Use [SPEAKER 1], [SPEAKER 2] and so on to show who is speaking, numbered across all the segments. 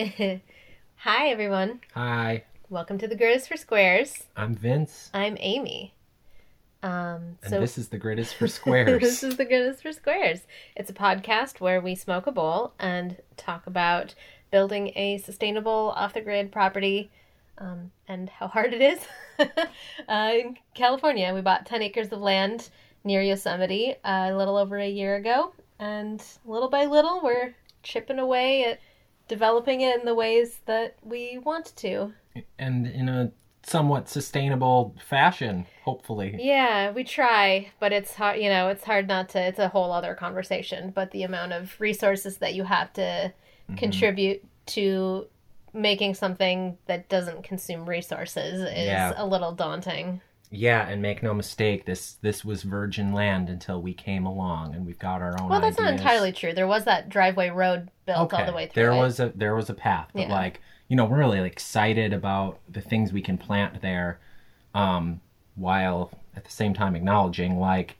[SPEAKER 1] Hi, everyone.
[SPEAKER 2] Hi,
[SPEAKER 1] Welcome to the Grid is for Squares.
[SPEAKER 2] I'm Vince,
[SPEAKER 1] I'm Amy. Um,
[SPEAKER 2] and
[SPEAKER 1] so
[SPEAKER 2] this is the grid is for squares.
[SPEAKER 1] this is the Grid is for Squares. It's a podcast where we smoke a bowl and talk about building a sustainable off the grid property um, and how hard it is. uh, in California, we bought 10 acres of land near Yosemite uh, a little over a year ago, and little by little, we're chipping away at developing it in the ways that we want to.
[SPEAKER 2] and in a somewhat sustainable fashion, hopefully.
[SPEAKER 1] Yeah, we try, but it's hard, you know, it's hard not to, it's a whole other conversation, but the amount of resources that you have to
[SPEAKER 2] Mm-hmm.
[SPEAKER 1] contribute to making something that doesn't consume resources is
[SPEAKER 2] Yeah.
[SPEAKER 1] a little daunting.
[SPEAKER 2] Yeah, and make no mistake, this this was virgin land until we came along, and we've got our own.
[SPEAKER 1] Well, that's not entirely true. There was that driveway road built all the way through.
[SPEAKER 2] there
[SPEAKER 1] it.
[SPEAKER 2] was a there was a path, but
[SPEAKER 1] Yeah.
[SPEAKER 2] like you know, we're really excited about the things we can plant there, um, while at the same time acknowledging like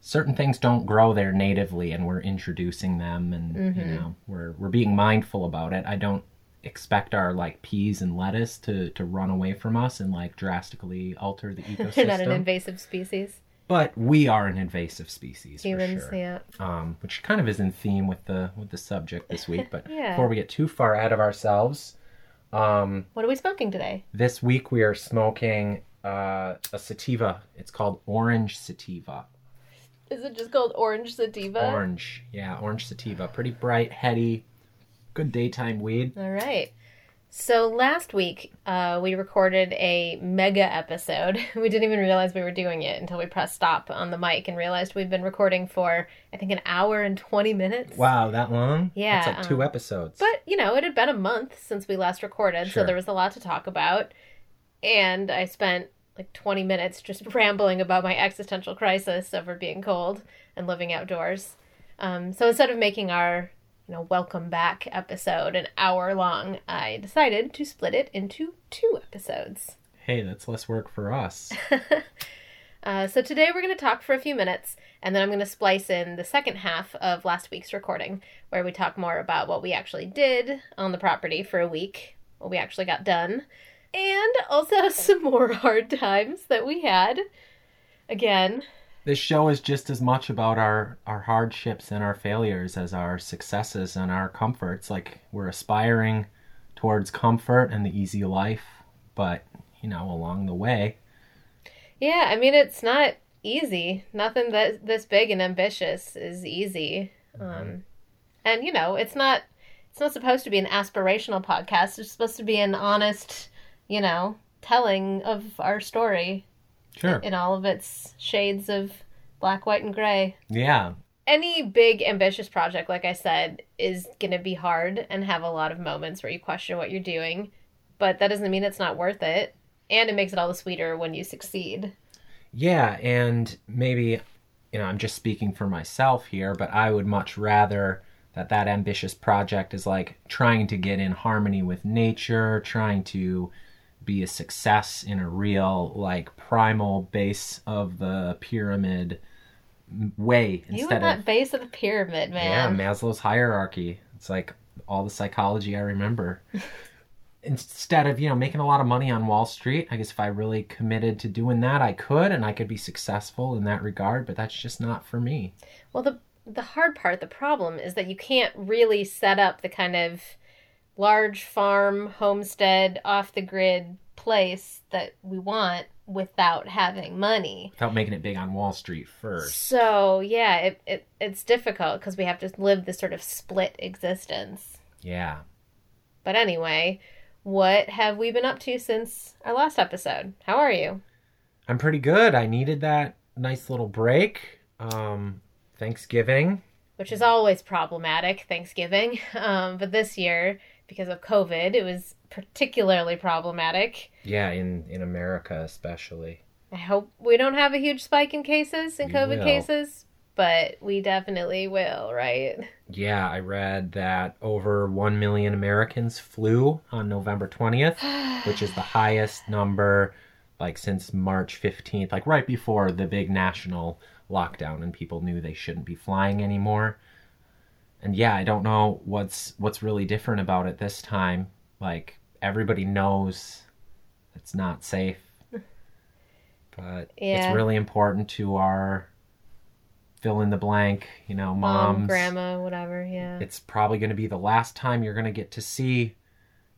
[SPEAKER 2] certain things don't grow there natively, and we're introducing them, and you
[SPEAKER 1] Mm-hmm.
[SPEAKER 2] know, we're we're being mindful about it. I don't expect our like peas and lettuce to to run away from us and like drastically alter the ecosystem.
[SPEAKER 1] They're not an invasive species.
[SPEAKER 2] but we are an invasive species
[SPEAKER 1] Humans,
[SPEAKER 2] for sure
[SPEAKER 1] yeah.
[SPEAKER 2] um, which kind of is in theme with the with the subject this week. But
[SPEAKER 1] Yeah.
[SPEAKER 2] before we get too far out of ourselves, um,
[SPEAKER 1] What are we smoking today?
[SPEAKER 2] this week we are smoking uh, a sativa. It's called Orange Sativa.
[SPEAKER 1] Is it just called Orange Sativa?
[SPEAKER 2] Orange, yeah, Orange Sativa. Pretty bright, heady, good daytime weed.
[SPEAKER 1] All right. So last week, uh, we recorded a mega episode. We didn't even realize we were doing it until we pressed stop on the mic and realized we've been recording for, I think, an hour and 20 minutes.
[SPEAKER 2] Wow, that long?
[SPEAKER 1] Yeah,
[SPEAKER 2] that's like two
[SPEAKER 1] um,
[SPEAKER 2] episodes.
[SPEAKER 1] But, you know, it had been a month since we last recorded, so there was a lot to talk about. And I spent like 20 minutes just rambling about my existential crisis over being cold and living outdoors. Um, so instead of making our you know welcome back episode an hour long, I decided to split it into two episodes.
[SPEAKER 2] hey, that's less work for us.
[SPEAKER 1] Uh, so today we're going to talk for a few minutes, and then I'm going to splice in the second half of last week's recording, where we talk more about what we actually did on the property for a week, what we actually got done, and also some more hard times that we had. Again,
[SPEAKER 2] this show is just as much about our our hardships and our failures as our successes and our comforts like we're aspiring towards comfort and the easy life but you know along the way
[SPEAKER 1] yeah, I mean it's not easy. Nothing that this big and ambitious is easy. Um, and you know, it's not it's not supposed to be an aspirational podcast. It's supposed to be an honest, you know, telling of our story
[SPEAKER 2] sure
[SPEAKER 1] in all of its shades of black, white, and gray.
[SPEAKER 2] yeah
[SPEAKER 1] Any big, ambitious project, like I said, is going to be hard and have a lot of moments where you question what you're doing, but that doesn't mean it's not worth it. And it makes it all the sweeter when you succeed.
[SPEAKER 2] yeah and maybe you know i'm just speaking for myself here but i would much rather that that ambitious project is like trying to get in harmony with nature trying to be a success in a real like primal base of the pyramid way
[SPEAKER 1] You
[SPEAKER 2] instead
[SPEAKER 1] and that
[SPEAKER 2] of
[SPEAKER 1] base of the pyramid, man.
[SPEAKER 2] yeah maslow's hierarchy. It's like all the psychology i remember. Instead of you know making a lot of money on wall street i guess if i really committed to doing that i could and i could be successful in that regard but that's just not for me.
[SPEAKER 1] Well, the the hard part, the problem is that you can't really set up the kind of large farm, homestead, off the grid place that we want without having money.
[SPEAKER 2] without making it big on wall street first
[SPEAKER 1] So yeah, it, it it's difficult because we have to live this sort of split existence.
[SPEAKER 2] yeah
[SPEAKER 1] But anyway, what have we been up to since our last episode? How are you?
[SPEAKER 2] i'm pretty good i needed that nice little break um thanksgiving
[SPEAKER 1] Which is always problematic, Thanksgiving. Um, but this year, because of COVID, it was particularly problematic.
[SPEAKER 2] yeah in in america especially
[SPEAKER 1] I hope we don't have a huge spike in cases, in
[SPEAKER 2] We
[SPEAKER 1] COVID
[SPEAKER 2] will.
[SPEAKER 1] cases, but we definitely will, right?
[SPEAKER 2] Yeah, I read that over 1 million Americans flew on November 20th, which is the highest number like since March 15th, like right before the big national lockdown and people knew they shouldn't be flying anymore. And yeah, I don't know what's what's really different about it this time. Like everybody knows it's not safe. But
[SPEAKER 1] Yeah.
[SPEAKER 2] it's really important to our fill in the blank, you know,
[SPEAKER 1] Mom,
[SPEAKER 2] moms.
[SPEAKER 1] grandma, whatever. Yeah.
[SPEAKER 2] It's probably going to be the last time you're going to get to see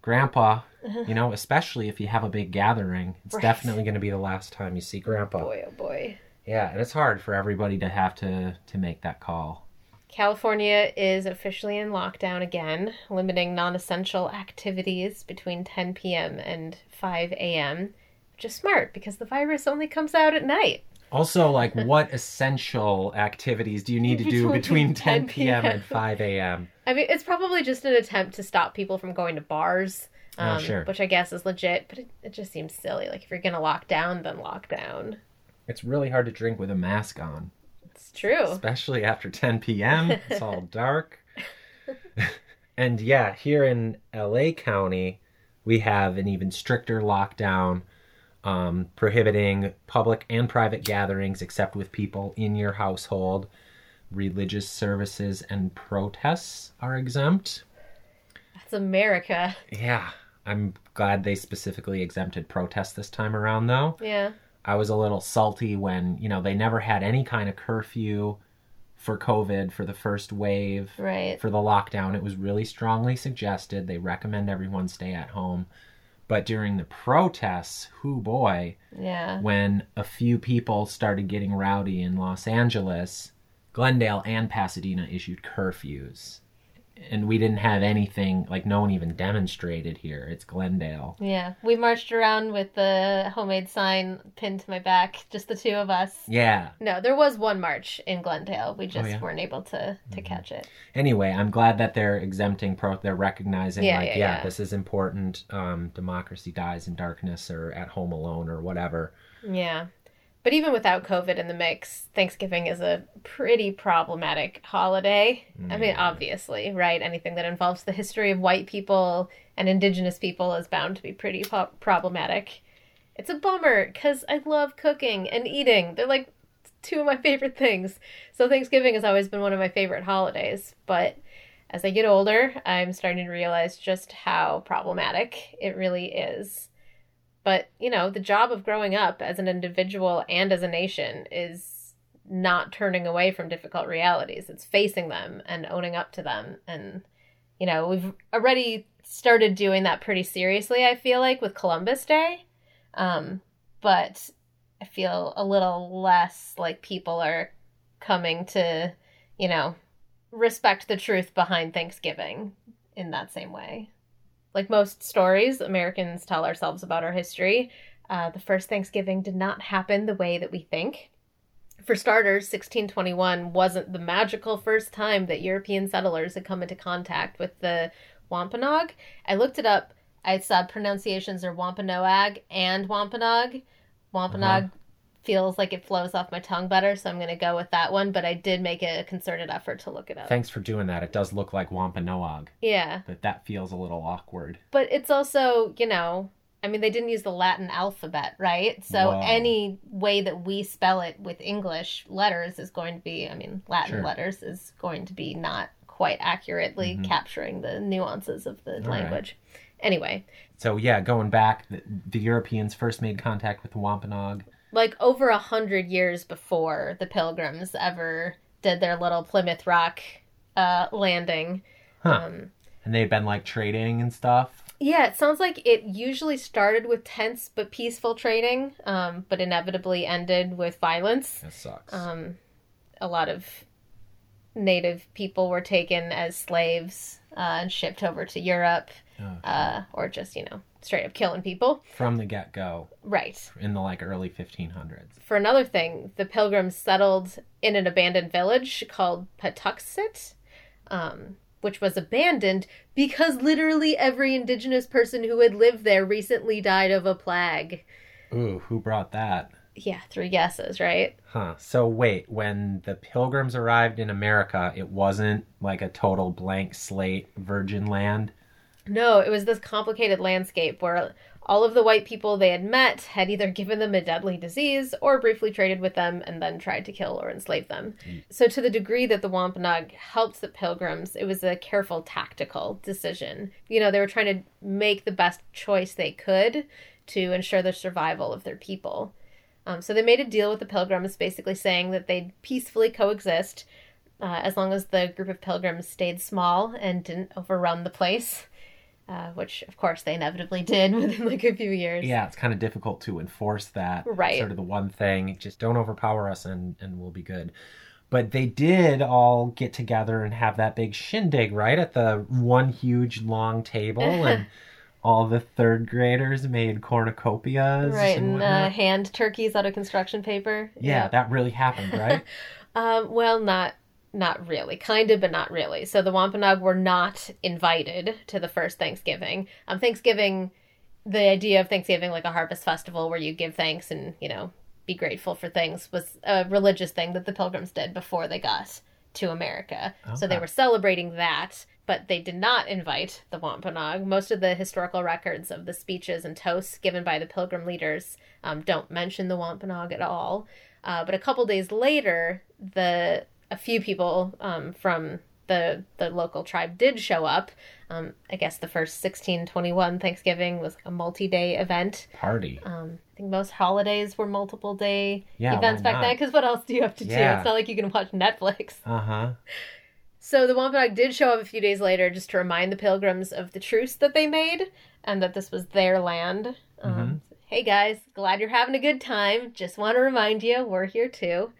[SPEAKER 2] grandpa, you know, especially if you have a big gathering. It's
[SPEAKER 1] Right.
[SPEAKER 2] definitely going to be the last time you see grandpa.
[SPEAKER 1] boy, oh boy.
[SPEAKER 2] Yeah, and it's hard for everybody to have to to make that call.
[SPEAKER 1] California is officially in lockdown again, limiting non essential activities between 10 p.m. and 5 a.m., which is smart because the virus only comes out at night.
[SPEAKER 2] Also, like, what essential activities do you need to do between 10 p.m. and 5 a.m.?
[SPEAKER 1] I mean, it's probably just an attempt to stop people from going to bars,
[SPEAKER 2] Oh,
[SPEAKER 1] um,
[SPEAKER 2] sure.
[SPEAKER 1] which I guess is legit, but it, it just seems silly. Like, if you're going to lock down, then lock down.
[SPEAKER 2] It's really hard to drink with a mask on,
[SPEAKER 1] true.
[SPEAKER 2] especially after 10 p.m. It's all dark. and yeah, here in LA County, we have an even stricter lockdown um, prohibiting public and private gatherings except with people in your household. Religious services and protests are exempt.
[SPEAKER 1] That's America.
[SPEAKER 2] Yeah, I'm glad they specifically exempted protests this time around, though.
[SPEAKER 1] Yeah.
[SPEAKER 2] I was a little salty when, you know, they never had any kind of curfew for COVID for the first wave.
[SPEAKER 1] Right.
[SPEAKER 2] For the lockdown, it was really strongly suggested. They recommend everyone stay at home. But during the protests, who boy,
[SPEAKER 1] Yeah.
[SPEAKER 2] when a few people started getting rowdy in Los Angeles, Glendale and Pasadena issued curfews. And we didn't have anything, like, no one even demonstrated here. It's Glendale.
[SPEAKER 1] Yeah. We marched around with the homemade sign pinned to my back, just the two of us.
[SPEAKER 2] Yeah.
[SPEAKER 1] No, there was one march in Glendale. We just
[SPEAKER 2] Oh, yeah?
[SPEAKER 1] weren't able to to catch it.
[SPEAKER 2] anyway, I'm glad that they're exempting pro. They're recognizing
[SPEAKER 1] Yeah,
[SPEAKER 2] like,
[SPEAKER 1] yeah,
[SPEAKER 2] yeah,
[SPEAKER 1] yeah.
[SPEAKER 2] this is important. Um, democracy dies in darkness, or at home alone, or whatever.
[SPEAKER 1] Yeah. But even without COVID in the mix, Thanksgiving is a pretty problematic holiday. I mean, mm. obviously, right? Anything that involves the history of white people and indigenous people is bound to be pretty po- problematic. It's a bummer because I love cooking and eating. They're like two of my favorite things. So Thanksgiving has always been one of my favorite holidays. But as I get older, I'm starting to realize just how problematic it really is. But, you know, the job of growing up as an individual and as a nation is not turning away from difficult realities. It's facing them and owning up to them. And, you know, we've already started doing that pretty seriously, I feel like, with Columbus Day. Um, but I feel a little less like people are coming to, you know, respect the truth behind Thanksgiving in that same way. Like most stories Americans tell ourselves about our history, uh, the first Thanksgiving did not happen the way that we think. For starters, 1621 wasn't the magical first time that European settlers had come into contact with the Wampanoag. I looked it up. I saw pronunciations are Wampanoag and Wampanoag. Wampanoag feels like it flows off my tongue better, so I'm going to go with that one, but I did make a concerted effort to look it up.
[SPEAKER 2] Thanks for doing that. It does look like Wampanoag,
[SPEAKER 1] yeah.
[SPEAKER 2] but that feels a little awkward.
[SPEAKER 1] But it's also, you know, I mean, they didn't use the Latin alphabet, right? So
[SPEAKER 2] Whoa.
[SPEAKER 1] any way that we spell it with English letters is going to be, I mean, Latin
[SPEAKER 2] Sure.
[SPEAKER 1] letters is going to be not quite accurately
[SPEAKER 2] Mhm.
[SPEAKER 1] capturing the nuances of the
[SPEAKER 2] right.
[SPEAKER 1] language. Anyway,
[SPEAKER 2] So yeah, going back, the, the Europeans first made contact with the Wampanoag.
[SPEAKER 1] Like over a hundred years before the Pilgrims ever did their little Plymouth Rock uh, landing.
[SPEAKER 2] Huh.
[SPEAKER 1] Um,
[SPEAKER 2] And they'd been like trading and stuff.
[SPEAKER 1] Yeah, it sounds like it usually started with tense but peaceful trading, um, but inevitably ended with violence.
[SPEAKER 2] That sucks.
[SPEAKER 1] Um, a lot of native people were taken as slaves uh, and shipped over to Europe,
[SPEAKER 2] Oh,
[SPEAKER 1] uh, or just, you know, straight up killing people.
[SPEAKER 2] From the get go,
[SPEAKER 1] Right.
[SPEAKER 2] in the like early 1500s.
[SPEAKER 1] For another thing, the pilgrims settled in an abandoned village called Patuxet, um, which was abandoned because literally every indigenous person who had lived there recently died of a plague.
[SPEAKER 2] Ooh, who brought that?
[SPEAKER 1] Yeah, three guesses, right?
[SPEAKER 2] Huh. So wait, when the pilgrims arrived in America, it wasn't like a total blank slate virgin land.
[SPEAKER 1] No, it was this complicated landscape where all of the white people they had met had either given them a deadly disease or briefly traded with them and then tried to kill or enslave them. So, to the degree that the Wampanoag helped the pilgrims, it was a careful tactical decision. You know, they were trying to make the best choice they could to ensure the survival of their people. Um, so, they made a deal with the pilgrims, basically saying that they'd peacefully coexist uh, as long as the group of pilgrims stayed small and didn't overrun the place uh, which of course they inevitably did within like a few years.
[SPEAKER 2] Yeah, it's kind of difficult to enforce that.
[SPEAKER 1] Right.
[SPEAKER 2] Sort of the one thing, just don't overpower us and and we'll be good. But they did all get together and have that big shindig, right? At the one huge long table and all the third graders made cornucopias.
[SPEAKER 1] Right,
[SPEAKER 2] and,
[SPEAKER 1] and uh, hand turkeys out of construction paper.
[SPEAKER 2] yeah,
[SPEAKER 1] Yep.
[SPEAKER 2] that really happened, right?
[SPEAKER 1] Um, well, not not really, kind of, but not really. So the Wampanoag were not invited to the first Thanksgiving. Um, Thanksgiving, the idea of Thanksgiving like a harvest festival where you give thanks and you know be grateful for things was a religious thing that the Pilgrims did before they got to America. So they were celebrating that. But they did not invite the Wampanoag. Most of the historical records of the speeches and toasts given by the Pilgrim leaders um, don't mention the Wampanoag at all. Uh, but a couple days later, the a few people um, from the the local tribe did show up. Um, I guess the first 1621 Thanksgiving was a multi-day event.
[SPEAKER 2] Party.
[SPEAKER 1] Um, I think most holidays were multiple day
[SPEAKER 2] Yeah,
[SPEAKER 1] events back
[SPEAKER 2] not?
[SPEAKER 1] then. Because what else do you have to do? It's not like you can watch Netflix.
[SPEAKER 2] Uh huh.
[SPEAKER 1] So the Wampanoag did show up a few days later just to remind the pilgrims of the truce that they made and that this was their land. Um, hey guys, glad you're having a good time. Just want to remind you, we're here too.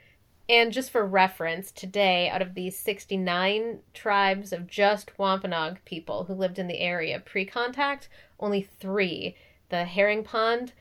[SPEAKER 1] And just for reference, today, out of these 69 tribes of just Wampanoag people who lived in the area pre contact, only three, the Herring Pond,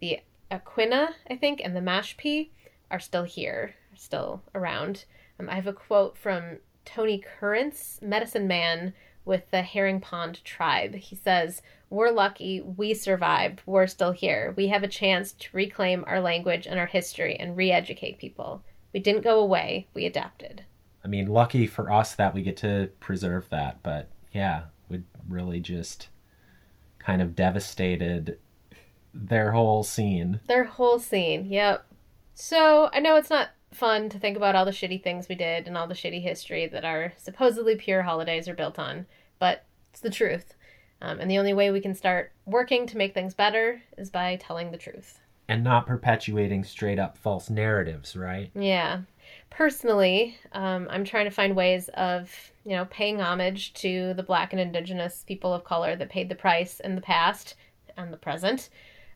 [SPEAKER 1] the Aquinnah, I think, and the Mashpee, are still here, still around. Um, I have a quote from Tony Currents, medicine man with the Herring Pond tribe. He says, We're lucky, we survived, we're still here. We have a chance to reclaim our language and our history and re educate people. We didn't go away, we adapted.
[SPEAKER 2] I mean, lucky for us that we get to preserve that, but yeah, would really just kind of devastated their whole scene.
[SPEAKER 1] Their whole scene, yep. So I know it's not fun to think about all the shitty things we did and all the shitty history that our supposedly pure holidays are built on, but it's the truth. Um, and the only way we can start working to make things better is by telling the truth.
[SPEAKER 2] And not perpetuating straight up false narratives, right?
[SPEAKER 1] Yeah. Personally, um, I'm trying to find ways of, you know, paying homage to the black and indigenous people of color that paid the price in the past and the present.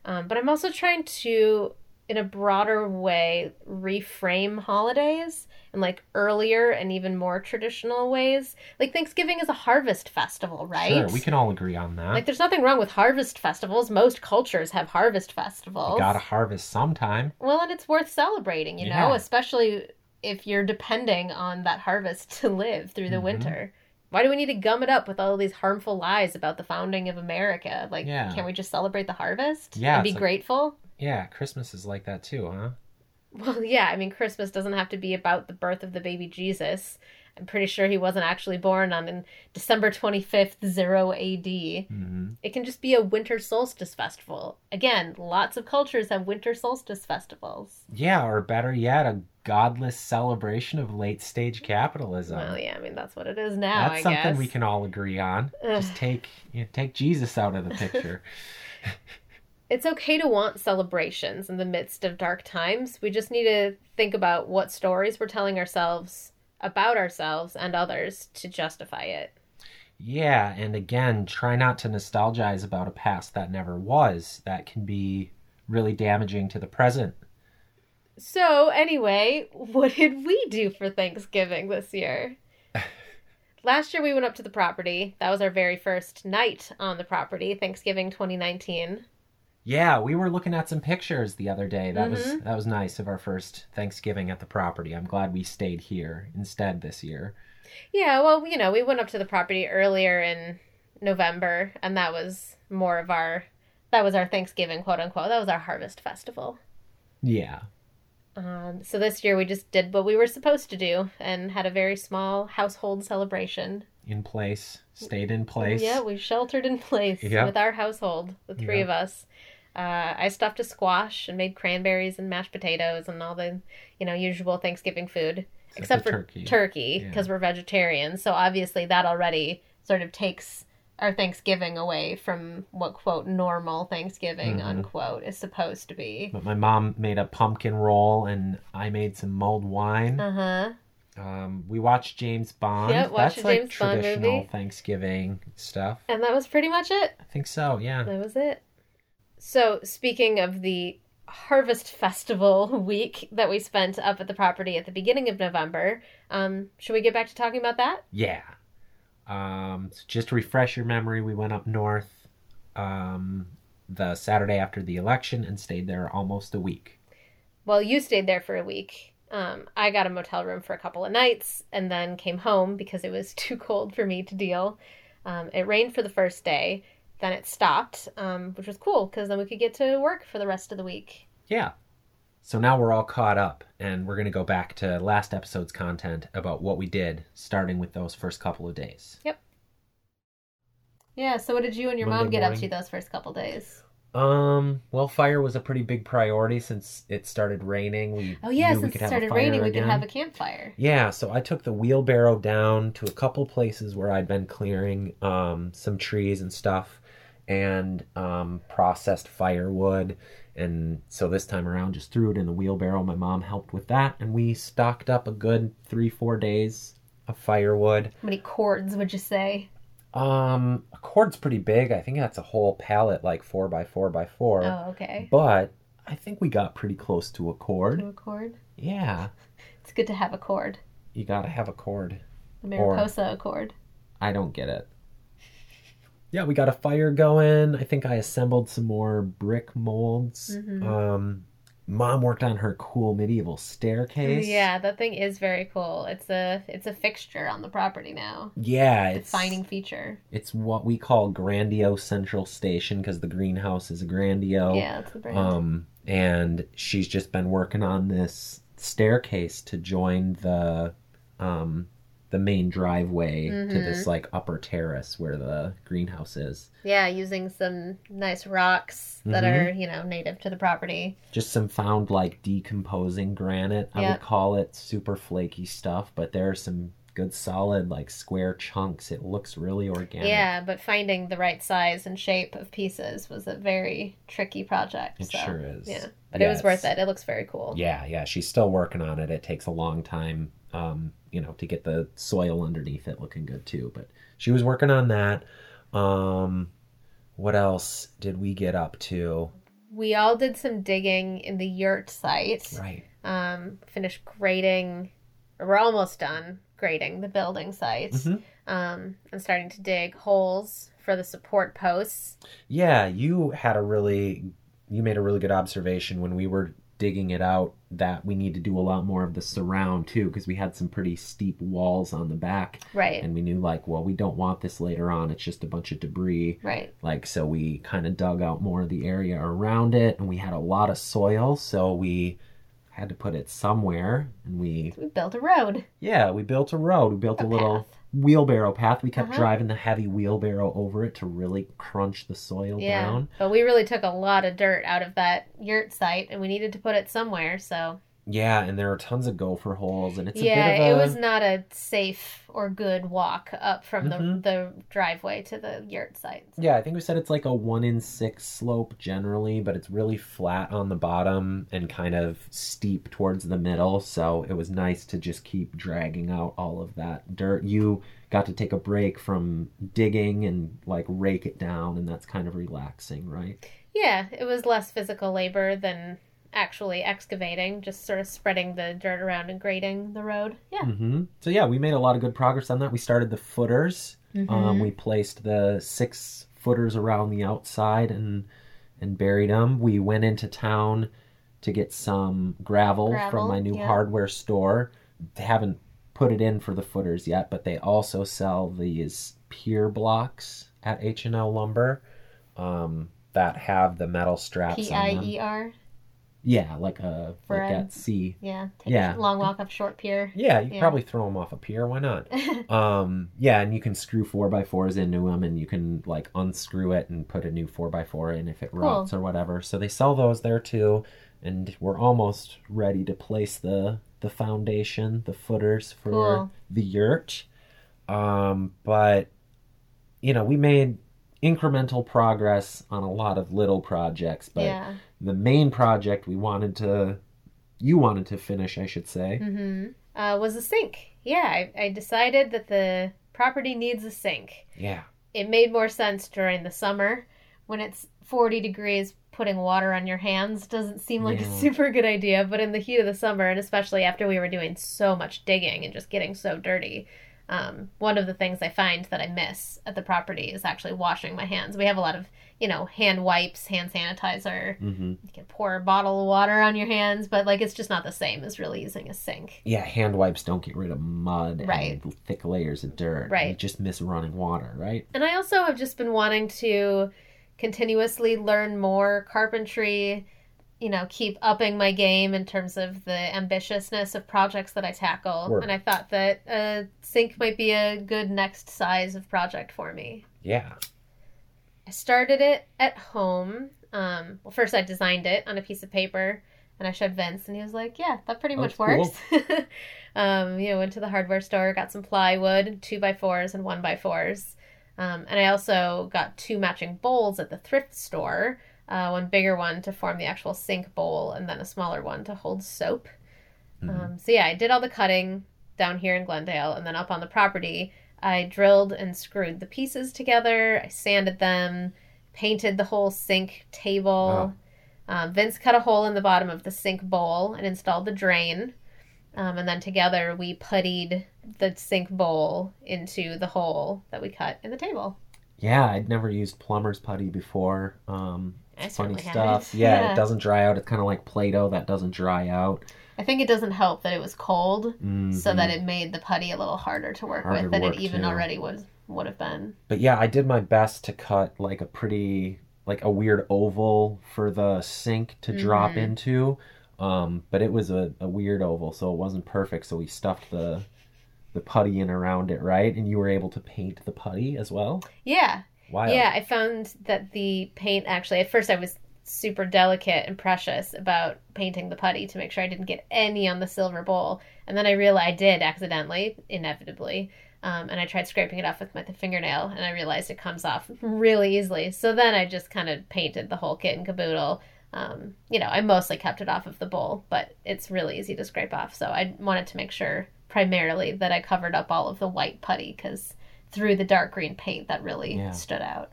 [SPEAKER 1] Um, but I'm also trying to, in a broader way, reframe holidays in like earlier and even more traditional ways. Like Thanksgiving is a harvest festival, right?
[SPEAKER 2] Sure, we can all agree on that.
[SPEAKER 1] Like, there's nothing wrong with harvest festivals. Most cultures have harvest festivals.
[SPEAKER 2] You gotta harvest sometime.
[SPEAKER 1] Well, and it's worth celebrating, you
[SPEAKER 2] Yeah.
[SPEAKER 1] know, especially if you're depending on that harvest to live through the
[SPEAKER 2] Mhm.
[SPEAKER 1] winter. Why do we need to gum it up with all these harmful lies about the founding of America? Like,
[SPEAKER 2] Yeah.
[SPEAKER 1] can't we just celebrate the harvest
[SPEAKER 2] Yeah,
[SPEAKER 1] and be
[SPEAKER 2] like-
[SPEAKER 1] grateful?
[SPEAKER 2] Yeah, Christmas is like that too, huh?
[SPEAKER 1] Well, yeah, I mean, Christmas doesn't have to be about the birth of the baby Jesus. I'm pretty sure he wasn't actually born on December 25th, 0 AD.
[SPEAKER 2] hmm
[SPEAKER 1] It can just be a winter solstice festival. Again, lots of cultures have winter solstice festivals.
[SPEAKER 2] Yeah, or better yet, a godless celebration of late stage capitalism.
[SPEAKER 1] well, yeah, I mean, that's what it is now,
[SPEAKER 2] That's
[SPEAKER 1] I
[SPEAKER 2] something
[SPEAKER 1] guess.
[SPEAKER 2] we can all agree on.
[SPEAKER 1] Ugh.
[SPEAKER 2] Just take you know, take Jesus out of the picture.
[SPEAKER 1] It's okay to want celebrations in the midst of dark times. We just need to think about what stories we're telling ourselves about ourselves and others to justify it.
[SPEAKER 2] yeah, and again, try not to nostalgize about a past that never was. That can be really damaging to the present.
[SPEAKER 1] So, anyway, what did we do for Thanksgiving this year? Last year we went up to the property. That was our very first night on the property, Thanksgiving 2019.
[SPEAKER 2] Yeah, we were looking at some pictures the other day. That was
[SPEAKER 1] Mhm.
[SPEAKER 2] that was nice of our first Thanksgiving at the property. I'm glad we stayed here instead this year.
[SPEAKER 1] Yeah, well, you know, we went up to the property earlier in November, and that was more of our that was our Thanksgiving, quote unquote. That was our harvest festival.
[SPEAKER 2] Yeah.
[SPEAKER 1] Um, so this year we just did what we were supposed to do and had a very small household celebration.
[SPEAKER 2] in place, stayed in place.
[SPEAKER 1] Yeah, we sheltered in place
[SPEAKER 2] Yeah.
[SPEAKER 1] with our household, the three
[SPEAKER 2] Yeah.
[SPEAKER 1] of us. Uh, I stuffed a squash and made cranberries and mashed potatoes and all the, you know, usual Thanksgiving food, except,
[SPEAKER 2] the
[SPEAKER 1] for
[SPEAKER 2] turkey.
[SPEAKER 1] turkey
[SPEAKER 2] Yeah.
[SPEAKER 1] because we're vegetarians. So obviously that already sort of takes our Thanksgiving away from what quote normal Thanksgiving
[SPEAKER 2] Mhm.
[SPEAKER 1] unquote is supposed to be.
[SPEAKER 2] But my mom made a pumpkin roll, and I made some mulled wine.
[SPEAKER 1] Uh huh.
[SPEAKER 2] Um, we watched James Bond.
[SPEAKER 1] Yep, watched
[SPEAKER 2] That's like
[SPEAKER 1] James Bond
[SPEAKER 2] traditional
[SPEAKER 1] movie.
[SPEAKER 2] Thanksgiving stuff.
[SPEAKER 1] And that was pretty much it.
[SPEAKER 2] I think so. Yeah.
[SPEAKER 1] That was it. So, speaking of the Harvest Festival week that we spent up at the property at the beginning of November, um, should we get back to talking about that?
[SPEAKER 2] Yeah. Um, so just to refresh your memory, we went up north um, the Saturday after the election and stayed there almost a week.
[SPEAKER 1] Well, you stayed there for a week. Um, I got a motel room for a couple of nights and then came home because it was too cold for me to deal. Um, it rained for the first day, then it stopped, um, which was cool because then we could get to work for the rest of the week.
[SPEAKER 2] Yeah. So now we're all caught up, and we're going to go back to last episode's content about what we did, starting with those first couple of days. Yep.
[SPEAKER 1] Yeah, so what did you and your mom
[SPEAKER 2] Monday
[SPEAKER 1] get up to those first couple days?
[SPEAKER 2] Um, well, fire was a pretty big priority since it started raining. We
[SPEAKER 1] Oh, yeah,
[SPEAKER 2] knew we
[SPEAKER 1] since
[SPEAKER 2] could
[SPEAKER 1] it
[SPEAKER 2] have a
[SPEAKER 1] started
[SPEAKER 2] fire
[SPEAKER 1] raining, we
[SPEAKER 2] again.
[SPEAKER 1] could have a campfire.
[SPEAKER 2] Yeah, so I took the wheelbarrow down to a couple places where I'd been clearing um, some trees and stuff and um, processed firewood. And so this time around, just threw it in the wheelbarrow. My mom helped with that, and we stocked up a good three, four days of firewood.
[SPEAKER 1] How many cords would you say?
[SPEAKER 2] Um, a cord's pretty big. I think that's a whole pallet, like four by four by four.
[SPEAKER 1] Oh, okay.
[SPEAKER 2] But I think we got pretty close to a cord.
[SPEAKER 1] To a cord.
[SPEAKER 2] Yeah,
[SPEAKER 1] It's good to have a cord.
[SPEAKER 2] you gotta have a cord.
[SPEAKER 1] A Mariposa accord.
[SPEAKER 2] I don't get it. Yeah, we got a fire going. I think I assembled some more brick molds.
[SPEAKER 1] Mhm.
[SPEAKER 2] Um, Mom worked on her cool medieval staircase.
[SPEAKER 1] Yeah, that thing is very cool. It's a it's a fixture on the property now.
[SPEAKER 2] Yeah, it's
[SPEAKER 1] Defining feature.
[SPEAKER 2] It's what we call Grandio Central Station because the greenhouse is a Grandio.
[SPEAKER 1] Yeah, that's the brand.
[SPEAKER 2] Um, and she's just been working on this staircase to join the um the main driveway to
[SPEAKER 1] Mhm.
[SPEAKER 2] this like upper terrace where the greenhouse is.
[SPEAKER 1] yeah, using some nice rocks that
[SPEAKER 2] Mhm.
[SPEAKER 1] are you know native to the property.
[SPEAKER 2] Just some found like decomposing granite. I would call it super flaky stuff, but there are some good solid like square chunks. It looks really organic.
[SPEAKER 1] Yeah, but finding the right size and shape of pieces was a very tricky project.
[SPEAKER 2] It
[SPEAKER 1] so,
[SPEAKER 2] sure is.
[SPEAKER 1] Yeah, but it was worth it. It looks very cool.
[SPEAKER 2] Yeah, yeah, she's still working on it. It takes a long time, um, you know, to get the soil underneath it looking good too. But she was working on that. Um, what else did we get up to?
[SPEAKER 1] We all did some digging in the yurt site.
[SPEAKER 2] Right.
[SPEAKER 1] Um, finished grading. Or we're almost done grading the building site.
[SPEAKER 2] Mhm.
[SPEAKER 1] Um, and starting to dig holes for the support posts.
[SPEAKER 2] Yeah, you had a really, you made a really good observation when we were digging it out that we need to do a lot more of the surround too because we had some pretty steep walls on the back
[SPEAKER 1] Right.
[SPEAKER 2] and we knew like well we don't want this later on it's just a bunch of debris
[SPEAKER 1] Right.
[SPEAKER 2] Like, so we kind of dug out more of the area around it, and we had a lot of soil, so we had to put it somewhere. And we,
[SPEAKER 1] We built a road.
[SPEAKER 2] yeah, we built a road. We built a,
[SPEAKER 1] A
[SPEAKER 2] little
[SPEAKER 1] path.
[SPEAKER 2] Wheelbarrow path. We kept
[SPEAKER 1] Uh-huh.
[SPEAKER 2] driving the heavy wheelbarrow over it to really crunch the soil
[SPEAKER 1] Yeah.
[SPEAKER 2] down.
[SPEAKER 1] But we really took a lot of dirt out of that yurt site and we needed to put it somewhere, so
[SPEAKER 2] Yeah, and there are tons of gopher holes, and it's a
[SPEAKER 1] yeah,
[SPEAKER 2] bit of a.
[SPEAKER 1] it was not a safe or good walk up from
[SPEAKER 2] Mhm.
[SPEAKER 1] the the driveway to the yurt site.
[SPEAKER 2] Yeah, I think we said it's like a one in six slope generally, but it's really flat on the bottom and kind of steep towards the middle. So it was nice to just keep dragging out all of that dirt. You got to take a break from digging and like rake it down, and that's kind of relaxing, right?
[SPEAKER 1] Yeah, it was less physical labor than actually excavating, just sort of spreading the dirt around and grading the road. Yeah.
[SPEAKER 2] hmm So yeah, we made a lot of good progress on that. We started the footers. Um,
[SPEAKER 1] Mhm.
[SPEAKER 2] we placed the six footers around the outside and and buried them. We went into town to get some gravel,
[SPEAKER 1] Gravel,
[SPEAKER 2] from my new
[SPEAKER 1] yeah.
[SPEAKER 2] hardware store. They haven't put it in for the footers yet, but they also sell these pier blocks at H and L Lumber um, that have the metal straps
[SPEAKER 1] P I. E R.
[SPEAKER 2] Yeah, like a
[SPEAKER 1] For
[SPEAKER 2] like
[SPEAKER 1] a-
[SPEAKER 2] at sea.
[SPEAKER 1] Yeah, take
[SPEAKER 2] Yeah.
[SPEAKER 1] a long walk up short pier.
[SPEAKER 2] Yeah, you
[SPEAKER 1] Yeah.
[SPEAKER 2] probably throw them off a pier. Why not? um, yeah, and you can screw four by fours into them, and you can like unscrew it and put a new four by four in if it rots or whatever. So they sell those there too, and we're almost ready to place the the foundation, the footers for
[SPEAKER 1] Cool.
[SPEAKER 2] the yurt. Um, but you know, we made incremental progress on a lot of little projects, but
[SPEAKER 1] yeah.
[SPEAKER 2] the main project we wanted to you wanted to finish, I should say.
[SPEAKER 1] hmm Uh, was a sink. Yeah, I, I decided that the property needs a sink.
[SPEAKER 2] Yeah.
[SPEAKER 1] It made more sense during the summer when it's 40 degrees. Putting water on your hands doesn't seem like
[SPEAKER 2] Yeah.
[SPEAKER 1] a super good idea, but in the heat of the summer, and especially after we were doing so much digging and just getting so dirty, um, one of the things I find that I miss at the property is actually washing my hands. We have a lot of, you know, hand wipes, hand sanitizer.
[SPEAKER 2] Mm-hmm.
[SPEAKER 1] You can pour a bottle of water on your hands, but like it's just not the same as really using a sink.
[SPEAKER 2] Yeah, hand wipes don't get rid of mud
[SPEAKER 1] Right.
[SPEAKER 2] and thick layers of dirt.
[SPEAKER 1] Right.
[SPEAKER 2] You just miss running water, right?
[SPEAKER 1] And I also have just been wanting to continuously learn more carpentry, you know, keep upping my game in terms of the ambitiousness of projects that I tackle. And I thought that a sink might be a good next size of project for me.
[SPEAKER 2] Yeah.
[SPEAKER 1] I started it at home. Um, well, first I designed it on a piece of paper, and I showed Vince, and he was like, "Yeah, that pretty much
[SPEAKER 2] cool.
[SPEAKER 1] works." um, you know, went to the hardware store, got some plywood, two by fours and one by fours, um, and I also got two matching bowls at the thrift store. Uh, one bigger one to form the actual sink bowl, and then a smaller one to hold soap.
[SPEAKER 2] Mhm.
[SPEAKER 1] Um, so yeah, I did all the cutting down here in Glendale, and then up on the property, I drilled and screwed the pieces together. I sanded them, painted the whole sink table. Um, Vince cut a hole in the bottom of the sink bowl and installed the drain. Um, and then together we puttied the sink bowl into the hole that we cut in the table.
[SPEAKER 2] Yeah, I'd never used plumber's putty before. Um, it's funny stuff. Yeah,
[SPEAKER 1] Yeah.
[SPEAKER 2] it doesn't dry out. It's kind of like Play-Doh that doesn't dry out.
[SPEAKER 1] I think it doesn't help that it was cold, so
[SPEAKER 2] Mhm.
[SPEAKER 1] that it made the putty a little harder to work
[SPEAKER 2] Harder
[SPEAKER 1] with
[SPEAKER 2] to
[SPEAKER 1] than
[SPEAKER 2] work,
[SPEAKER 1] it even
[SPEAKER 2] too.
[SPEAKER 1] already was would have been.
[SPEAKER 2] But yeah, I did my best to cut like a pretty like a weird oval for the sink to drop
[SPEAKER 1] Mhm.
[SPEAKER 2] into. Um, but it was a, a weird oval, so it wasn't perfect. So we stuffed the the putty in around it, right? And you were able to paint the putty as well.
[SPEAKER 1] Yeah,
[SPEAKER 2] Wild.
[SPEAKER 1] Yeah, I found that the paint actually, at first I was super delicate and precious about painting the putty to make sure I didn't get any on the silver bowl. And then I realized I did accidentally, inevitably. Um, and I tried scraping it off with my fingernail and I realized it comes off really easily. So then I just kind of painted the whole kit and caboodle. Um, you know, I mostly kept it off of the bowl, but it's really easy to scrape off. So I wanted to make sure primarily that I covered up all of the white putty because through the dark green paint that really
[SPEAKER 2] Yeah.
[SPEAKER 1] stood out.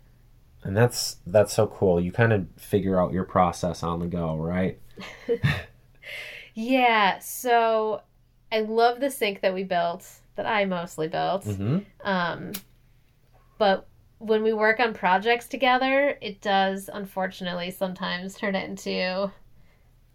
[SPEAKER 2] And that's that's so cool. You kind of figure out your process on the go, right?
[SPEAKER 1] Yeah, so I love the sink that we built, that I mostly built.
[SPEAKER 2] Mm-hmm.
[SPEAKER 1] Um, but when we work on projects together, it does unfortunately sometimes turn it into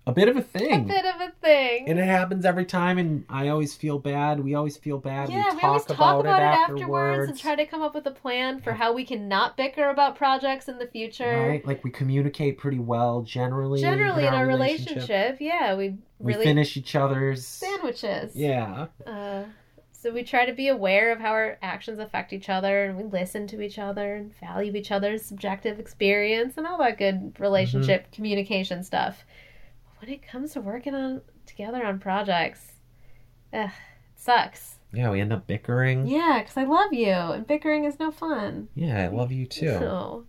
[SPEAKER 2] A bit of a thing.
[SPEAKER 1] a bit of a thing.
[SPEAKER 2] And it happens every time, and I always feel bad. We always feel bad.
[SPEAKER 1] yeah,
[SPEAKER 2] we
[SPEAKER 1] we, always talk about
[SPEAKER 2] it
[SPEAKER 1] it
[SPEAKER 2] afterwards.
[SPEAKER 1] afterwards and try to come up with a plan for how we can not bicker about projects in the future.
[SPEAKER 2] Right? Like we communicate pretty well generally.
[SPEAKER 1] Generally, in our relationship, yeah, we really We
[SPEAKER 2] finish each other's.
[SPEAKER 1] sandwiches.
[SPEAKER 2] Yeah.
[SPEAKER 1] Uh, so we try to be aware of how our actions affect each other, and we listen to each other and value each other's subjective experience and all that good relationship communication stuff. When it comes to working on together on projects, ugh, it sucks.
[SPEAKER 2] Yeah, we end up bickering.
[SPEAKER 1] Yeah, because I love you, and bickering is no fun.
[SPEAKER 2] Yeah, I love you too.
[SPEAKER 1] So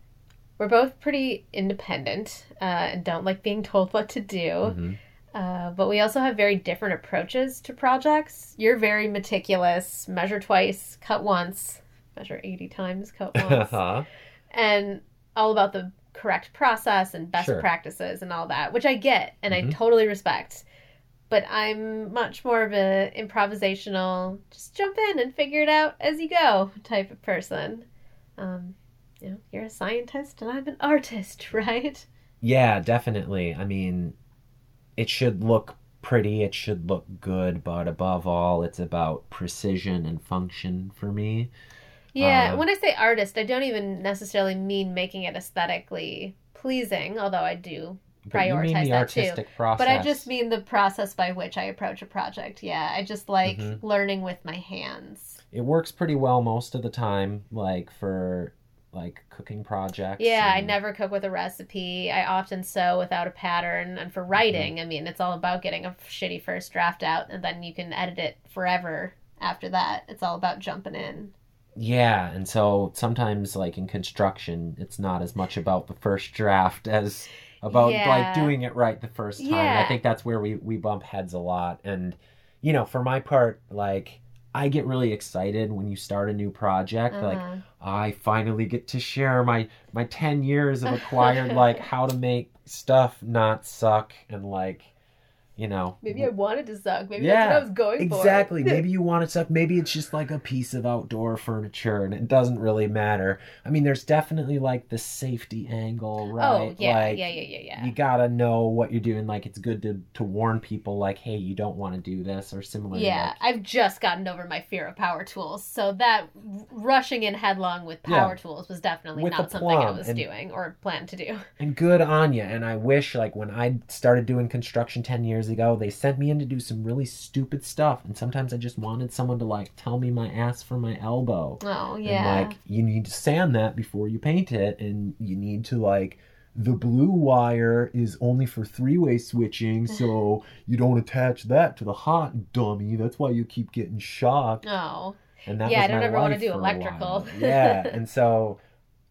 [SPEAKER 1] we're both pretty independent uh, and don't like being told what to do.
[SPEAKER 2] Mhm.
[SPEAKER 1] Uh, but we also have very different approaches to projects. You're very meticulous, measure twice, cut once, measure 80 times, cut once,
[SPEAKER 2] Uh-huh.
[SPEAKER 1] and all about the correct process and best
[SPEAKER 2] Sure.
[SPEAKER 1] practices and all that, which I get and
[SPEAKER 2] Mhm.
[SPEAKER 1] I totally respect. But I'm much more of a improvisational, just jump in and figure it out as you go type of person. Um, you know, you're a scientist and I'm an artist, right?
[SPEAKER 2] Yeah, definitely. I mean, it should look pretty, it should look good, but above all, it's about precision and function for me.
[SPEAKER 1] Yeah,
[SPEAKER 2] Uh,
[SPEAKER 1] when I say artist, I don't even necessarily mean making it aesthetically pleasing, although I do prioritize
[SPEAKER 2] mean the
[SPEAKER 1] that too.
[SPEAKER 2] process.
[SPEAKER 1] But I just mean the process by which I approach a project. Yeah, I just like
[SPEAKER 2] Mhm.
[SPEAKER 1] learning with my hands.
[SPEAKER 2] it works pretty well most of the time, like for like cooking projects.
[SPEAKER 1] Yeah, I never cook with a recipe. I often sew without a pattern. And for writing, I mean, it's all about getting a shitty first draft out and then you can edit it forever after that. It's all about jumping in.
[SPEAKER 2] Yeah, and so sometimes like in construction, it's not as much about the first draft as about
[SPEAKER 1] Yeah.
[SPEAKER 2] like doing it right the first time.
[SPEAKER 1] Yeah.
[SPEAKER 2] I think that's where we we bump heads a lot. And you know, for my part, like I get really excited when you start a new project. Like
[SPEAKER 1] Uh-huh.
[SPEAKER 2] I finally get to share my my 10 years of acquired like how to make stuff not suck and like you know
[SPEAKER 1] Maybe I wanted to suck. Maybe
[SPEAKER 2] Yeah,
[SPEAKER 1] that's what I was going for.
[SPEAKER 2] Exactly. Maybe you want to suck Maybe it's just like a piece of outdoor furniture and it doesn't really matter. I mean, there's definitely like the safety angle, oh, right?
[SPEAKER 1] Oh, yeah,
[SPEAKER 2] Like,
[SPEAKER 1] yeah, yeah, yeah, yeah.
[SPEAKER 2] You gotta know what you're doing. Like, it's good to, to warn people, like, hey, you don't want to do this or similar.
[SPEAKER 1] Yeah,
[SPEAKER 2] like-
[SPEAKER 1] I've just gotten over my fear of power tools, so that rushing in headlong with
[SPEAKER 2] Yeah.
[SPEAKER 1] power tools was definitely not something I was
[SPEAKER 2] and-
[SPEAKER 1] doing or planned to do.
[SPEAKER 2] and good on you. And I wish, like, when I started doing construction 10 years ago, they sent me in to do some really stupid stuff. And sometimes I just wanted someone to, like, tell me my ass from my elbow.
[SPEAKER 1] Oh
[SPEAKER 2] And
[SPEAKER 1] yeah,
[SPEAKER 2] like you need to sand that before you paint it, and you need to like the blue wire is only for three-way switching, so you don't attach that to the hot dummy. That's why you keep getting shocked.
[SPEAKER 1] oh
[SPEAKER 2] And that
[SPEAKER 1] Yeah, I don't ever wanna do electrical.
[SPEAKER 2] yeah, and so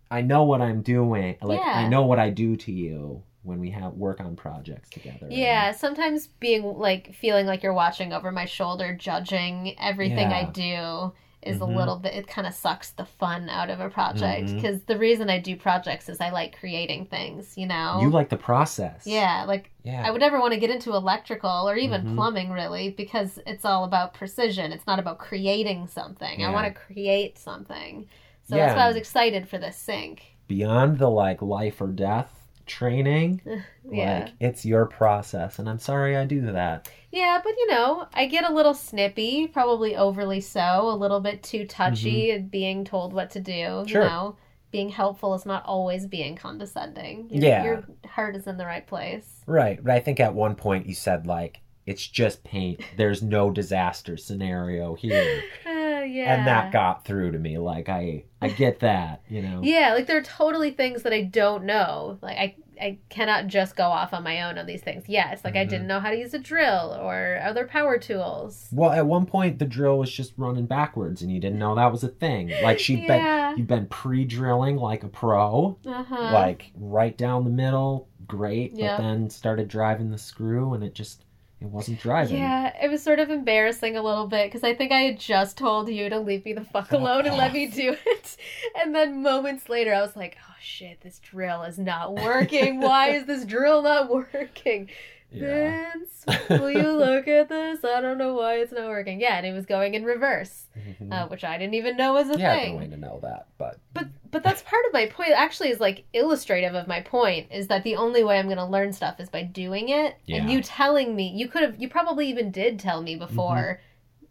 [SPEAKER 2] I know what I'm doing. Like I know what I do to you when we have work on projects together.
[SPEAKER 1] yeah. Sometimes being like feeling like you're watching over my shoulder, judging everything I do. Is a
[SPEAKER 2] Mhm.
[SPEAKER 1] little bit. It kind of sucks the fun out of a project because the reason I do projects is I like creating things. You know.
[SPEAKER 2] You like the process.
[SPEAKER 1] yeah, like
[SPEAKER 2] Yeah.
[SPEAKER 1] I would never want to get into electrical or even
[SPEAKER 2] Mhm.
[SPEAKER 1] plumbing really because it's all about precision. It's not about creating something. I want to create something. So
[SPEAKER 2] Yeah.
[SPEAKER 1] that's why I was excited for this sink.
[SPEAKER 2] Beyond the like life or death training,
[SPEAKER 1] Yeah.
[SPEAKER 2] like it's your process, and I'm sorry I do that.
[SPEAKER 1] Yeah, but you know, I get a little snippy, probably overly so, a little bit too touchy mm-hmm. at being told what to do.
[SPEAKER 2] Sure.
[SPEAKER 1] you know. Being helpful is not always being condescending. Your,
[SPEAKER 2] Yeah.
[SPEAKER 1] Your heart is in the right place.
[SPEAKER 2] Right, but I think at one point you said like it's just paint. There's no disaster scenario here,
[SPEAKER 1] yeah.
[SPEAKER 2] and that got through to me. Like I, I get that, you know.
[SPEAKER 1] Yeah, like there are totally things that I don't know. Like I I cannot just go off on my own on these things. Yes, like I
[SPEAKER 2] Mhm.
[SPEAKER 1] didn't know how to use a drill or other power tools.
[SPEAKER 2] Well, at one point the drill was just running backwards, and you didn't know that was a thing. Like she'd
[SPEAKER 1] Yeah.
[SPEAKER 2] been, you've been pre-drilling like a pro,
[SPEAKER 1] Uh-huh.
[SPEAKER 2] like right down the middle, great.
[SPEAKER 1] Yeah.
[SPEAKER 2] But then started driving the screw, and it just it wasn't driving.
[SPEAKER 1] Yeah, it was sort of embarrassing a little bit because I think I had just told you to leave me the fuck
[SPEAKER 2] Fuck
[SPEAKER 1] alone and let me do it. And then moments later, I was like, oh shit, this drill is not working. Why is this drill not working?
[SPEAKER 2] Yeah.
[SPEAKER 1] Vince, will you look at this? I don't know why it's not working. Yeah, and it was going in reverse,
[SPEAKER 2] Mhm.
[SPEAKER 1] uh, which I didn't even know was a thing.
[SPEAKER 2] yeah,
[SPEAKER 1] thing.
[SPEAKER 2] going to know that, but
[SPEAKER 1] But but that's part of my point. Actually, is like illustrative of my point. Is that the only way I'm going to learn stuff is by doing it.
[SPEAKER 2] Yeah.
[SPEAKER 1] And you telling me, you could have, you probably even did tell me before.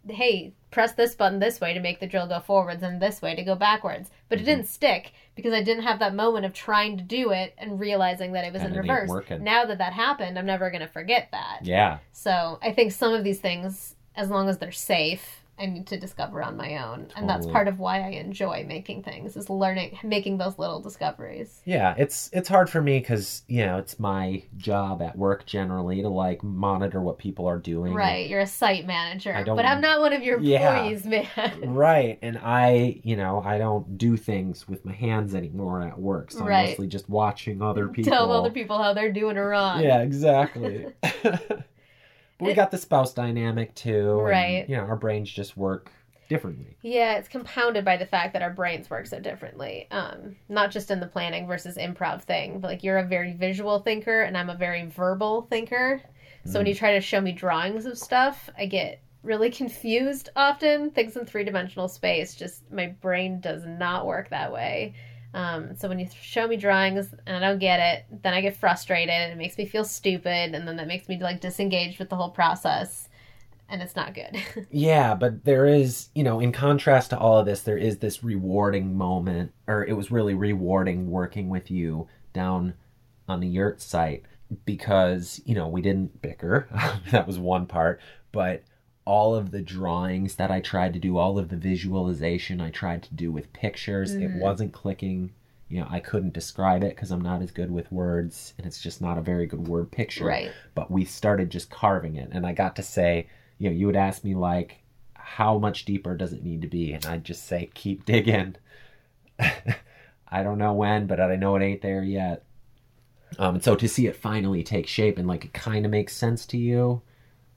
[SPEAKER 2] Mm-hmm.
[SPEAKER 1] Hey, press this button this way to make the drill go forwards, and this way to go backwards. But
[SPEAKER 2] Mhm.
[SPEAKER 1] it didn't stick because I didn't have that moment of trying to do it and realizing that it was
[SPEAKER 2] And
[SPEAKER 1] in
[SPEAKER 2] it
[SPEAKER 1] reverse. Now that that happened, I'm never going to forget that.
[SPEAKER 2] yeah,
[SPEAKER 1] So I think some of these things, as long as they're safe, I need to discover on my own, and that's part of why I enjoy making things is learning, making those little discoveries.
[SPEAKER 2] yeah. It's it's hard for me because you know it's my job at work generally to like monitor what people are doing.
[SPEAKER 1] Right, you're a site manager,
[SPEAKER 2] I don't-
[SPEAKER 1] but I'm not one of your
[SPEAKER 2] Yeah.
[SPEAKER 1] employees, man.
[SPEAKER 2] Right, and I, you know, I don't do things with my hands anymore at work, so I'm
[SPEAKER 1] Right.
[SPEAKER 2] mostly just watching other people.
[SPEAKER 1] Tell other people how they're doing it wrong.
[SPEAKER 2] Yeah, exactly. but we got the spouse dynamic too, and,
[SPEAKER 1] Right.
[SPEAKER 2] you know, our brains just work differently.
[SPEAKER 1] Yeah, it's compounded by the fact that our brains work so differently. Um, not just in the planning versus improv thing, but like you're a very visual thinker and I'm a very verbal thinker. So
[SPEAKER 2] Mm.
[SPEAKER 1] when you try to show me drawings of stuff, I get really confused often. Things in three dimensional space, just my brain does not work that way. Um, so when you show me drawings and I don't get it, then I get frustrated. And it makes me feel stupid, and then that makes me like disengaged with the whole process, and it's not good.
[SPEAKER 2] Yeah, but there is, you know, in contrast to all of this, there is this rewarding moment, or it was really rewarding working with you down on the yurt site. because you know we didn't bicker that was one part but all of the drawings that i tried to do all of the visualization i tried to do with pictures it
[SPEAKER 1] Mhm.
[SPEAKER 2] wasn't clicking. You know i couldn't describe it because i'm not as good with words and it's just not a very good word picture.
[SPEAKER 1] Right.
[SPEAKER 2] but we started just carving it and i got to say you know you would ask me like how much deeper does it need to be? And i'd just say keep digging. I don't know when but i know it ain't there yet. Um, and so to see it finally take shape and like it kind of makes sense to you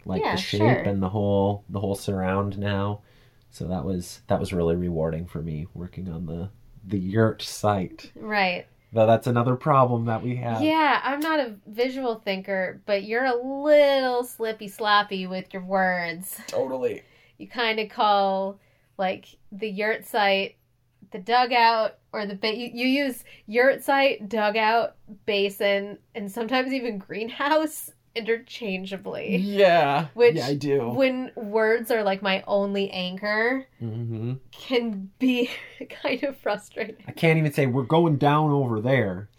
[SPEAKER 2] like
[SPEAKER 1] Yeah,
[SPEAKER 2] the shape
[SPEAKER 1] sure.
[SPEAKER 2] and the whole the whole surround now so that was that was really rewarding for me working on the the yurt site
[SPEAKER 1] Right.
[SPEAKER 2] though that's another problem that we have
[SPEAKER 1] Yeah, I'm not a visual thinker, but you're a little slippy sloppy with your words.
[SPEAKER 2] totally
[SPEAKER 1] You kind of call like the yurt site the dugout or the ba- you, you use yurt site, dugout, basin, and sometimes even greenhouse interchangeably.
[SPEAKER 2] yeah
[SPEAKER 1] Which
[SPEAKER 2] yeah i do
[SPEAKER 1] When words are like my only anchor,
[SPEAKER 2] hmm
[SPEAKER 1] can be kind of frustrating.
[SPEAKER 2] I can't even say we're going down over there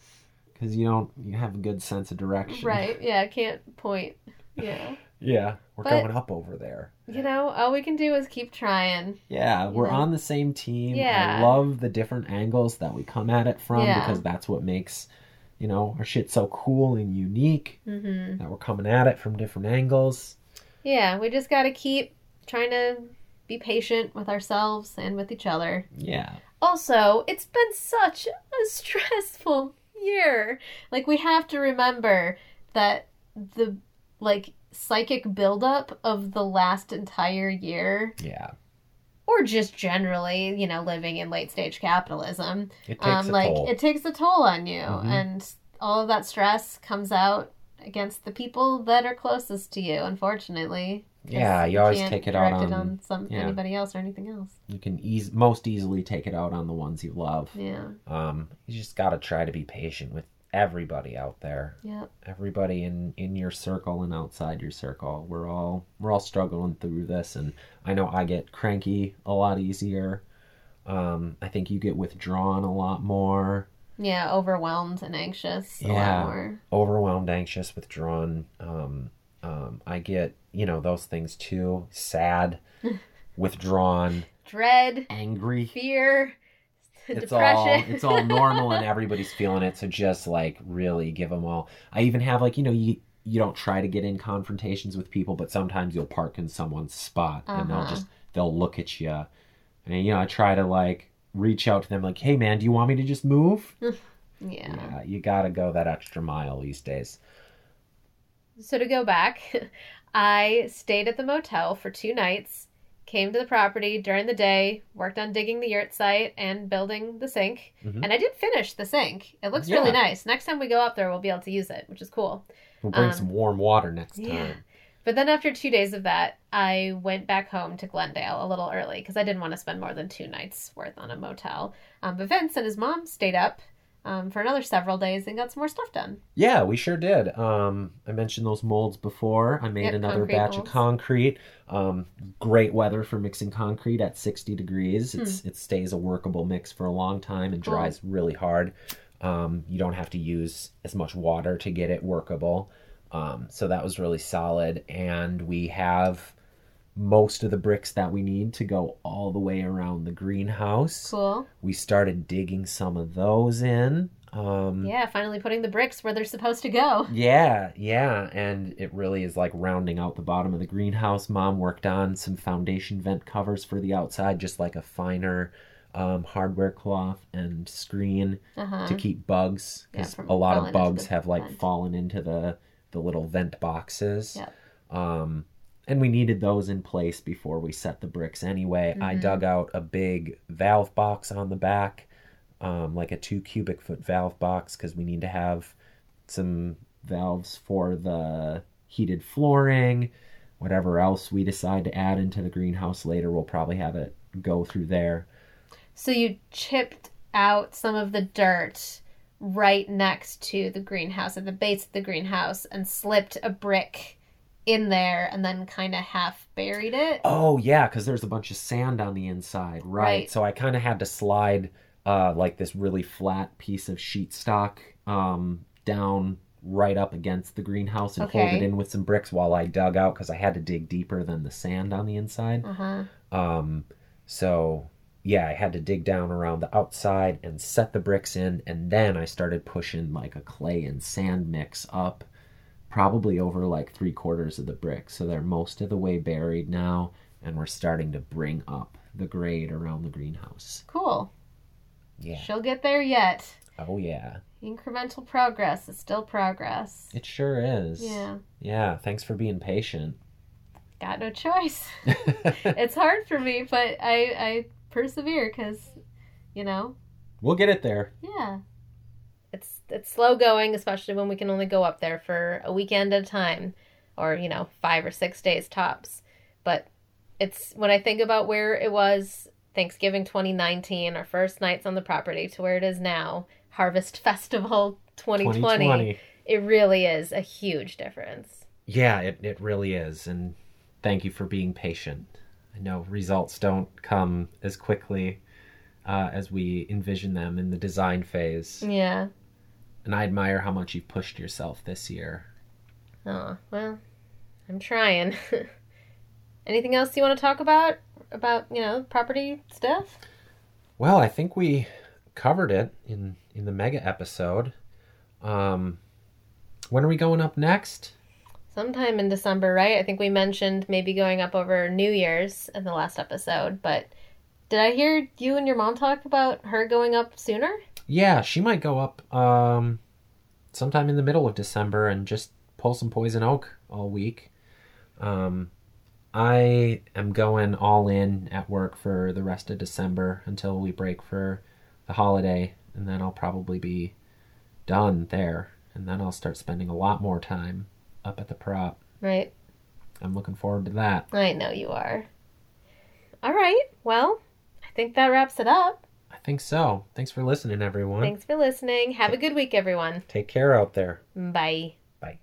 [SPEAKER 2] because you don't you have a good sense of direction.
[SPEAKER 1] Right? Yeah, I can't point. Yeah.
[SPEAKER 2] Yeah, we're
[SPEAKER 1] But-
[SPEAKER 2] going up over there.
[SPEAKER 1] You know, all we can do is keep trying.
[SPEAKER 2] Yeah, we're
[SPEAKER 1] Yeah.
[SPEAKER 2] on the same team.
[SPEAKER 1] Yeah.
[SPEAKER 2] I love the different angles that we come at it from
[SPEAKER 1] Yeah.
[SPEAKER 2] because that's what makes you know our shit's so cool and unique
[SPEAKER 1] hmm
[SPEAKER 2] that we're coming at it from different angles.
[SPEAKER 1] Yeah, we just got to keep trying to be patient with ourselves and with each other.
[SPEAKER 2] Yeah.
[SPEAKER 1] Also, it's been such a stressful year. Like we have to remember that the like psychic buildup of the last entire year
[SPEAKER 2] Yeah.
[SPEAKER 1] Or just generally, you know, living in late stage capitalism,
[SPEAKER 2] It takes
[SPEAKER 1] um
[SPEAKER 2] a
[SPEAKER 1] like
[SPEAKER 2] toll.
[SPEAKER 1] it takes a toll on you
[SPEAKER 2] Mhm.
[SPEAKER 1] and all of that stress comes out against the people that are closest to you, Unfortunately,
[SPEAKER 2] yeah, you always
[SPEAKER 1] can't
[SPEAKER 2] take it out
[SPEAKER 1] direct
[SPEAKER 2] on,
[SPEAKER 1] some
[SPEAKER 2] yeah.
[SPEAKER 1] anybody else or anything else.
[SPEAKER 2] you can eas- most easily take it out on the ones you love.
[SPEAKER 1] Yeah.
[SPEAKER 2] Um you just got to try to be patient with everybody out there.
[SPEAKER 1] Yeah.
[SPEAKER 2] everybody in in your circle and outside your circle we're all we're all struggling through this and i know i get cranky a lot easier um i think you get withdrawn a lot more
[SPEAKER 1] Yeah, overwhelmed and anxious a
[SPEAKER 2] Yeah.
[SPEAKER 1] lot more.
[SPEAKER 2] overwhelmed anxious withdrawn um um i get you know those things too sad withdrawn
[SPEAKER 1] Dread,
[SPEAKER 2] angry
[SPEAKER 1] fear,
[SPEAKER 2] it's all it's all normal and everybody's feeling it so just like really give them all. I even have like you know you you don't try to get in confrontations with people but sometimes you'll park in someone's spot and they'll
[SPEAKER 1] Uh-huh.
[SPEAKER 2] just they'll look at you and you know i try to like reach out to them like hey man do you want me to just move?
[SPEAKER 1] Yeah.
[SPEAKER 2] yeah you gotta go that extra mile these days.
[SPEAKER 1] So to go back, I stayed at the motel for two nights, came to the property during the day, worked on digging the yurt site and building the sink.
[SPEAKER 2] Mhm.
[SPEAKER 1] And I did finish the sink. It looks really nice. Next time we go up there, we'll be able to use it, which is cool.
[SPEAKER 2] we'll bring
[SPEAKER 1] Um,
[SPEAKER 2] some warm water next
[SPEAKER 1] yeah.
[SPEAKER 2] time
[SPEAKER 1] But then after two days of that, I went back home to Glendale a little early because I didn't want to spend more than two nights worth on a motel. Um, but Vince and his mom stayed up um, for another several days and got some more stuff done.
[SPEAKER 2] Yeah, we sure did. Um, I mentioned those molds before. I made
[SPEAKER 1] Yep,
[SPEAKER 2] another batch
[SPEAKER 1] molds.
[SPEAKER 2] of concrete. Um, great weather for mixing concrete at 60 degrees. It's it stays a workable mix for a long time and
[SPEAKER 1] Hmm. Cool.
[SPEAKER 2] dries really hard. Um, you don't have to use as much water to get it workable. Um, so that was really solid. And we have most of the bricks that we need to go all the way around the greenhouse.
[SPEAKER 1] Cool.
[SPEAKER 2] We started digging some of those in. Um,
[SPEAKER 1] Yeah, finally putting the bricks where they're supposed to go.
[SPEAKER 2] yeah, yeah, and it really is like rounding out the bottom of the greenhouse. Mom worked on some foundation vent covers for the outside, just like a finer um, hardware cloth and screen
[SPEAKER 1] Uh-huh.
[SPEAKER 2] to keep bugs because
[SPEAKER 1] from
[SPEAKER 2] a lot of bugs have like
[SPEAKER 1] vent.
[SPEAKER 2] fallen into the the little vent boxes.
[SPEAKER 1] Yep.
[SPEAKER 2] Um, and we needed those in place before we set the bricks anyway. I
[SPEAKER 1] Mhm.
[SPEAKER 2] dug out a big valve box on the back, um, like a two cubic foot valve box, because we need to have some valves for the heated flooring. Whatever else we decide to add into the greenhouse later, we'll probably have it go through there.
[SPEAKER 1] So you chipped out some of the dirt right next to the greenhouse, at the base of the greenhouse, and slipped a brick in there and then kind of half buried it.
[SPEAKER 2] Oh yeah, because there's a bunch of sand on the inside, right?
[SPEAKER 1] Right.
[SPEAKER 2] So I kind of had to slide uh, like this really flat piece of sheet stock um, down right up against the greenhouse and hold it in with some bricks while I dug out because I had to dig deeper than the sand on the inside.
[SPEAKER 1] Uh huh.
[SPEAKER 2] Um, so yeah, I had to dig down around the outside and set the bricks in, and then I started pushing like a clay and sand mix up, probably over like three quarters of the brick. So they're most of the way buried now, and we're starting to bring up the grade around the greenhouse.
[SPEAKER 1] Cool.
[SPEAKER 2] Yeah.
[SPEAKER 1] She'll get there yet.
[SPEAKER 2] Oh yeah.
[SPEAKER 1] Incremental progress is still progress.
[SPEAKER 2] It sure is.
[SPEAKER 1] Yeah.
[SPEAKER 2] Yeah. Thanks for being patient.
[SPEAKER 1] Got no choice. it's hard for me, but I I persevere because, you know,
[SPEAKER 2] we'll get it there.
[SPEAKER 1] yeah. It's slow going, especially when we can only go up there for a weekend at a time, or you know, five or six days tops. But it's when I think about where it was Thanksgiving 2019, our first nights on the property, to where it is now, Harvest Festival 2020. It really is a huge difference.
[SPEAKER 2] Yeah, it, it really is. And thank you for being patient. I know results don't come as quickly uh, as we envision them in the design phase.
[SPEAKER 1] Yeah.
[SPEAKER 2] And I admire how much you've pushed yourself this year.
[SPEAKER 1] Oh, well, I'm trying. Anything else you want to talk about? About, you know, property stuff?
[SPEAKER 2] Well, I think we covered it in, in the mega episode. Um, when are we going up next?
[SPEAKER 1] Sometime in December, right? I think we mentioned maybe going up over New Year's in the last episode, but did I hear you and your mom talk about her going up sooner?
[SPEAKER 2] Yeah, she might go up um, sometime in the middle of December and just pull some poison oak all week. Um, I am going all in at work for the rest of December until we break for the holiday, and then I'll probably be done there. And then I'll start spending a lot more time up at the prop.
[SPEAKER 1] Right.
[SPEAKER 2] I'm looking forward to that.
[SPEAKER 1] I know you are. All right. Well, I think that wraps it up.
[SPEAKER 2] I think so. Thanks for listening, everyone.
[SPEAKER 1] Thanks for listening. Have a good week, everyone.
[SPEAKER 2] Take care out there.
[SPEAKER 1] Bye.
[SPEAKER 2] Bye.